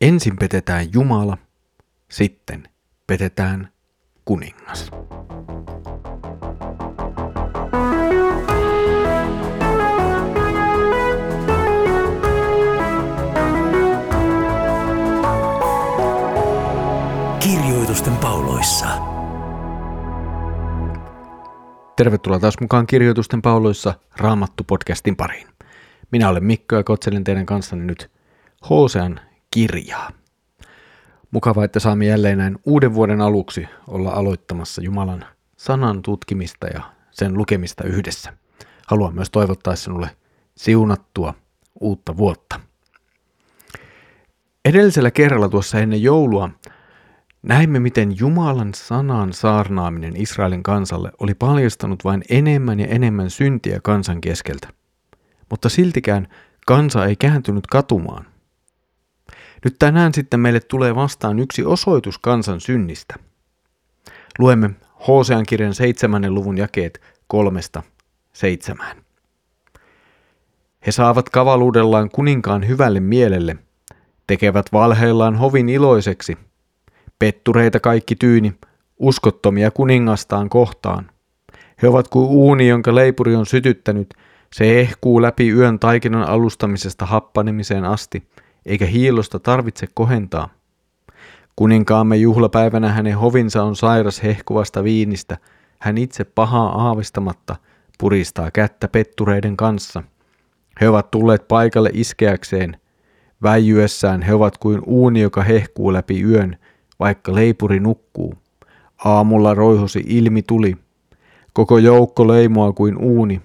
Ensin petetään Jumala, sitten petetään kuningas. Kirjoitusten pauloissa. Tervetuloa taas mukaan Kirjoitusten pauloissa Raamattu-podcastin pariin. Minä olen Mikko ja kotselen teidän kanssanne nyt Hosean kirjaa. Mukavaa, että saamme jälleen näin uuden vuoden aluksi olla aloittamassa Jumalan sanan tutkimista ja sen lukemista yhdessä. Haluan myös toivottaa sinulle siunattua uutta vuotta. Edellisellä kerralla tuossa ennen joulua näimme, miten Jumalan sanan saarnaaminen Israelin kansalle oli paljastanut vain enemmän ja enemmän syntiä kansan keskeltä. Mutta siltikään kansa ei kääntynyt katumaan. Nyt tänään sitten meille tulee vastaan yksi osoitus kansan synnistä. Luemme Hosean kirjan seitsemännen luvun jakeet kolmesta seitsemään. He saavat kavaluudellaan kuninkaan hyvälle mielelle, tekevät valheillaan hovin iloiseksi, pettureita kaikki tyyni, uskottomia kuningastaan kohtaan. He ovat kuin uuni, jonka leipuri on sytyttänyt, se ehkuu läpi yön taikinan alustamisesta happanemiseen asti – eikä hiilosta tarvitse kohentaa. Kuninkaamme juhlapäivänä hänen hovinsa on sairas hehkuvasta viinistä, hän itse pahaa aavistamatta puristaa kättä pettureiden kanssa. He ovat tulleet paikalle iskeäkseen. Väijyessään he ovat kuin uuni, joka hehkuu läpi yön, vaikka leipuri nukkuu. Aamulla roihosi ilmi tuli. Koko joukko leimoa kuin uuni.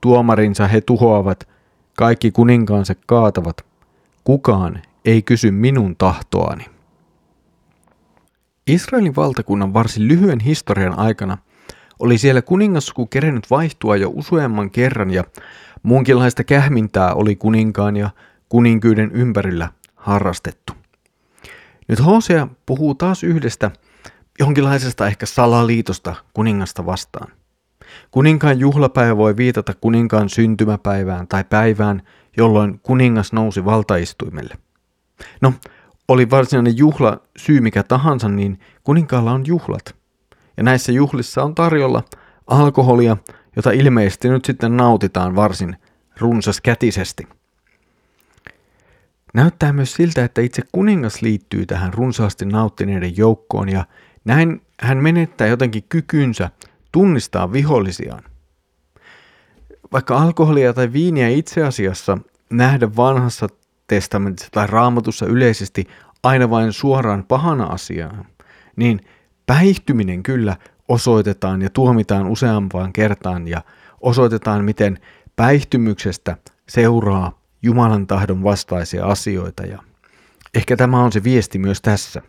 Tuomarinsa he tuhoavat, kaikki kuninkaansa kaatavat. Kukaan ei kysy minun tahtoani. Israelin valtakunnan varsin lyhyen historian aikana oli siellä kuningassuku kerennyt vaihtua jo useamman kerran ja muunkinlaista kähmintää oli kuninkaan ja kuninkyyden ympärillä harrastettu. Nyt Hosea puhuu taas yhdestä jonkinlaisesta ehkä salaliitosta kuningasta vastaan. Kuninkaan juhlapäivä voi viitata kuninkaan syntymäpäivään tai päivään, jolloin kuningas nousi valtaistuimelle. No, oli varsinainen juhla syy mikä tahansa, niin kuninkaalla on juhlat. Ja näissä juhlissa on tarjolla alkoholia, jota ilmeisesti nyt sitten nautitaan varsin runsaskätisesti. Näyttää myös siltä, että itse kuningas liittyy tähän runsaasti nauttineiden joukkoon ja näin hän menettää jotenkin kykynsä tunnistaa vihollisiaan. Vaikka alkoholia tai viiniä itse asiassa nähdä vanhassa testamentissa tai raamatussa yleisesti aina vain suoraan pahana asiaan, niin päihtyminen kyllä osoitetaan ja tuomitaan useampaan kertaan ja osoitetaan, miten päihtymyksestä seuraa Jumalan tahdon vastaisia asioita ja ehkä tämä on se viesti myös tässä.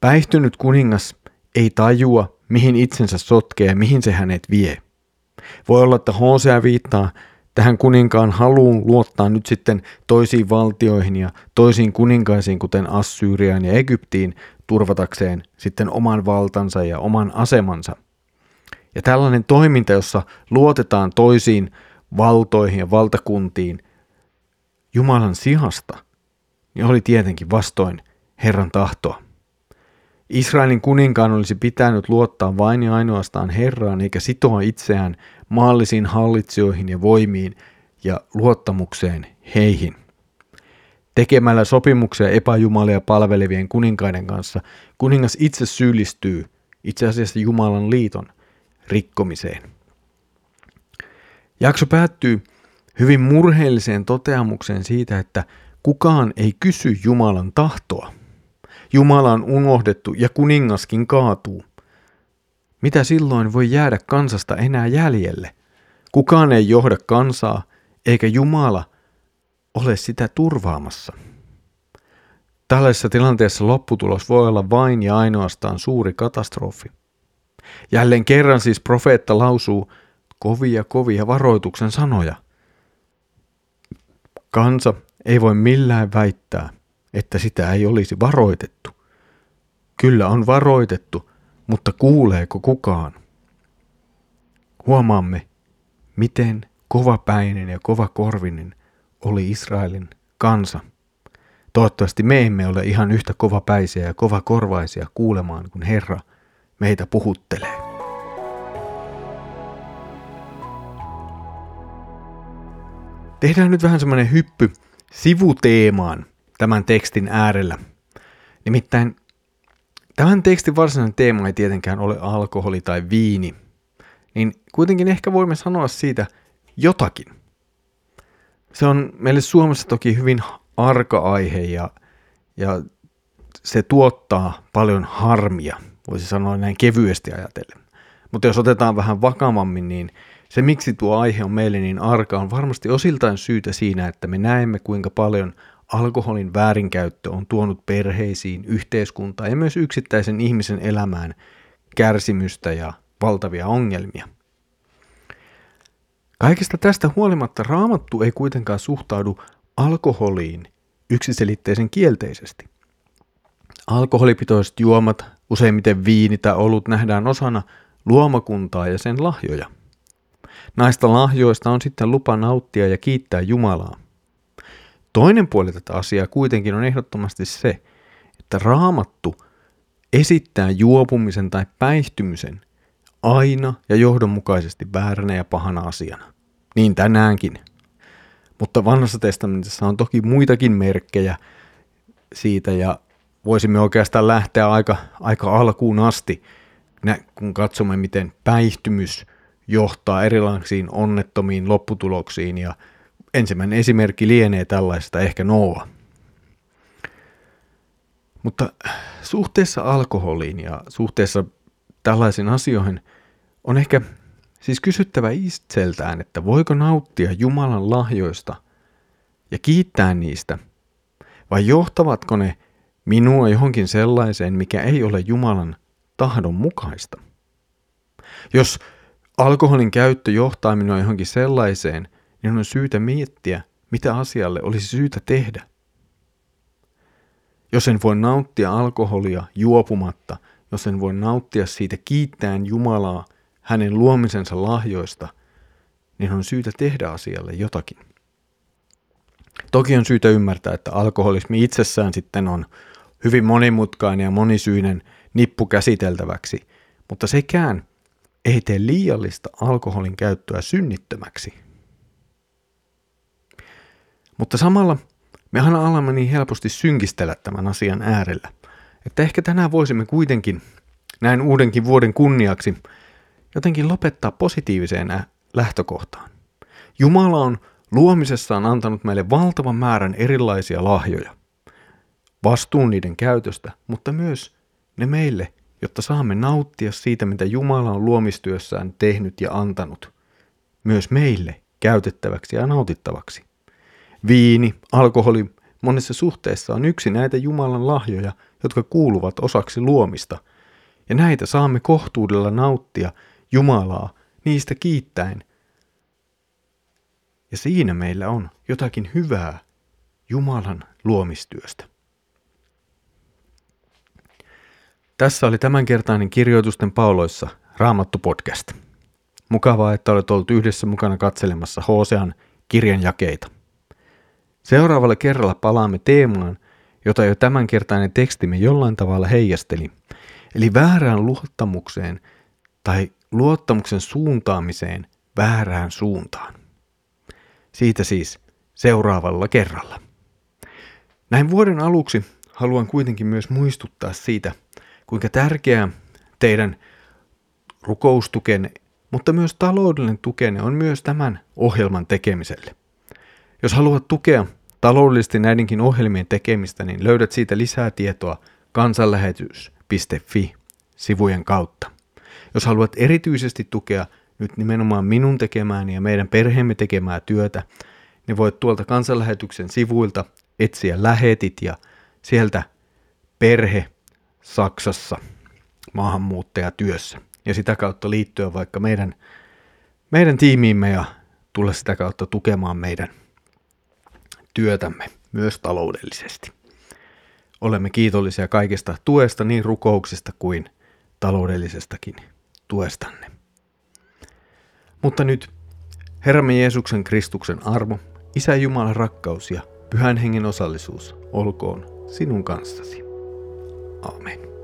Päihtynyt kuningas ei tajua, mihin itsensä sotkee ja mihin se hänet vie. Voi olla, että Hosea viittaa tähän kuninkaan haluun luottaa nyt sitten toisiin valtioihin ja toisiin kuninkaisiin, kuten Assyriaan ja Egyptiin, turvatakseen sitten oman valtansa ja oman asemansa. Ja tällainen toiminta, jossa luotetaan toisiin valtoihin ja valtakuntiin Jumalan sijasta, niin oli tietenkin vastoin Herran tahtoa. Israelin kuninkaan olisi pitänyt luottaa vain ja ainoastaan Herraan eikä sitoa itseään maallisiin hallitsijoihin ja voimiin ja luottamukseen heihin. Tekemällä sopimuksia epäjumalia palvelevien kuninkaiden kanssa kuningas itse syyllistyy itse asiassa Jumalan liiton rikkomiseen. Jakso päättyy hyvin murheelliseen toteamukseen siitä, että kukaan ei kysy Jumalan tahtoa. Jumala on unohdettu ja kuningaskin kaatuu. Mitä silloin voi jäädä kansasta enää jäljelle? Kukaan ei johda kansaa, eikä Jumala ole sitä turvaamassa. Tällaisessa tilanteessa lopputulos voi olla vain ja ainoastaan suuri katastrofi. Jälleen kerran siis profeetta lausuu kovia kovia varoituksen sanoja. Kansa ei voi millään väittää, että sitä ei olisi varoitettu. Kyllä on varoitettu, mutta kuuleeko kukaan? Huomaamme, miten kovapäinen ja kovakorvinen oli Israelin kansa. Toivottavasti me emme ole ihan yhtä kovapäisiä ja kovakorvaisia kuulemaan, kun Herra meitä puhuttelee. Tehdään nyt vähän semmoinen hyppy sivuteemaan tämän tekstin äärellä. Nimittäin tämän tekstin varsinainen teema ei tietenkään ole alkoholi tai viini, niin kuitenkin ehkä voimme sanoa siitä jotakin. Se on meille Suomessa toki hyvin arka aihe ja, ja se tuottaa paljon harmia, voisi sanoa näin kevyesti ajatellen. Mutta jos otetaan vähän vakavammin, niin se miksi tuo aihe on meille niin arka on varmasti osiltaan syytä siinä, että me näemme kuinka paljon alkoholin väärinkäyttö on tuonut perheisiin, yhteiskuntaan ja myös yksittäisen ihmisen elämään kärsimystä ja valtavia ongelmia. Kaikesta tästä huolimatta raamattu ei kuitenkaan suhtaudu alkoholiin yksiselitteisen kielteisesti. Alkoholipitoiset juomat, useimmiten viini tai olut, nähdään osana luomakuntaa ja sen lahjoja. Näistä lahjoista on sitten lupa nauttia ja kiittää Jumalaa. Toinen puoli tätä asiaa kuitenkin on ehdottomasti se, että raamattu esittää juopumisen tai päihtymisen aina ja johdonmukaisesti vääränä ja pahana asiana. Niin tänäänkin. Mutta vanhassa testamentissa on toki muitakin merkkejä siitä ja voisimme oikeastaan lähteä aika, aika alkuun asti, kun katsomme miten päihtymys johtaa erilaisiin onnettomiin lopputuloksiin ja ensimmäinen esimerkki lienee tällaista ehkä Noa. Mutta suhteessa alkoholiin ja suhteessa tällaisiin asioihin on ehkä siis kysyttävä itseltään, että voiko nauttia Jumalan lahjoista ja kiittää niistä, vai johtavatko ne minua johonkin sellaiseen, mikä ei ole Jumalan tahdon mukaista? Jos alkoholin käyttö johtaa minua johonkin sellaiseen, niin on syytä miettiä, mitä asialle olisi syytä tehdä. Jos en voi nauttia alkoholia juopumatta, jos en voi nauttia siitä kiittäen Jumalaa hänen luomisensa lahjoista, niin on syytä tehdä asialle jotakin. Toki on syytä ymmärtää, että alkoholismi itsessään sitten on hyvin monimutkainen ja monisyinen nippu käsiteltäväksi, mutta sekään ei tee liiallista alkoholin käyttöä synnittömäksi. Mutta samalla me aina alamme niin helposti synkistellä tämän asian äärellä, että ehkä tänään voisimme kuitenkin näin uudenkin vuoden kunniaksi jotenkin lopettaa positiiviseen lähtökohtaan. Jumala on luomisessaan antanut meille valtavan määrän erilaisia lahjoja. Vastuun niiden käytöstä, mutta myös ne meille jotta saamme nauttia siitä, mitä Jumala on luomistyössään tehnyt ja antanut, myös meille käytettäväksi ja nautittavaksi. Viini, alkoholi monessa suhteessa on yksi näitä Jumalan lahjoja, jotka kuuluvat osaksi luomista, ja näitä saamme kohtuudella nauttia Jumalaa niistä kiittäen. Ja siinä meillä on jotakin hyvää Jumalan luomistyöstä. Tässä oli tämänkertainen kirjoitusten pauloissa Raamattu podcast. Mukavaa, että olet ollut yhdessä mukana katselemassa Hosean kirjan jakeita. Seuraavalla kerralla palaamme teemaan, jota jo tämänkertainen tekstimme jollain tavalla heijasteli, eli väärään luottamukseen tai luottamuksen suuntaamiseen väärään suuntaan. Siitä siis seuraavalla kerralla. Näin vuoden aluksi haluan kuitenkin myös muistuttaa siitä, kuinka tärkeää teidän rukoustukenne, mutta myös taloudellinen tukenne on myös tämän ohjelman tekemiselle. Jos haluat tukea taloudellisesti näidenkin ohjelmien tekemistä, niin löydät siitä lisää tietoa kansanlähetys.fi sivujen kautta. Jos haluat erityisesti tukea nyt nimenomaan minun tekemääni ja meidän perheemme tekemää työtä, niin voit tuolta kansanlähetyksen sivuilta etsiä lähetit ja sieltä perhe Saksassa maahanmuuttajatyössä ja sitä kautta liittyä vaikka meidän, meidän tiimiimme ja tulla sitä kautta tukemaan meidän työtämme myös taloudellisesti. Olemme kiitollisia kaikesta tuesta, niin rukouksista kuin taloudellisestakin tuestanne. Mutta nyt Herramme Jeesuksen Kristuksen armo, Isä Jumalan rakkaus ja Pyhän hengen osallisuus olkoon sinun kanssasi. Amen.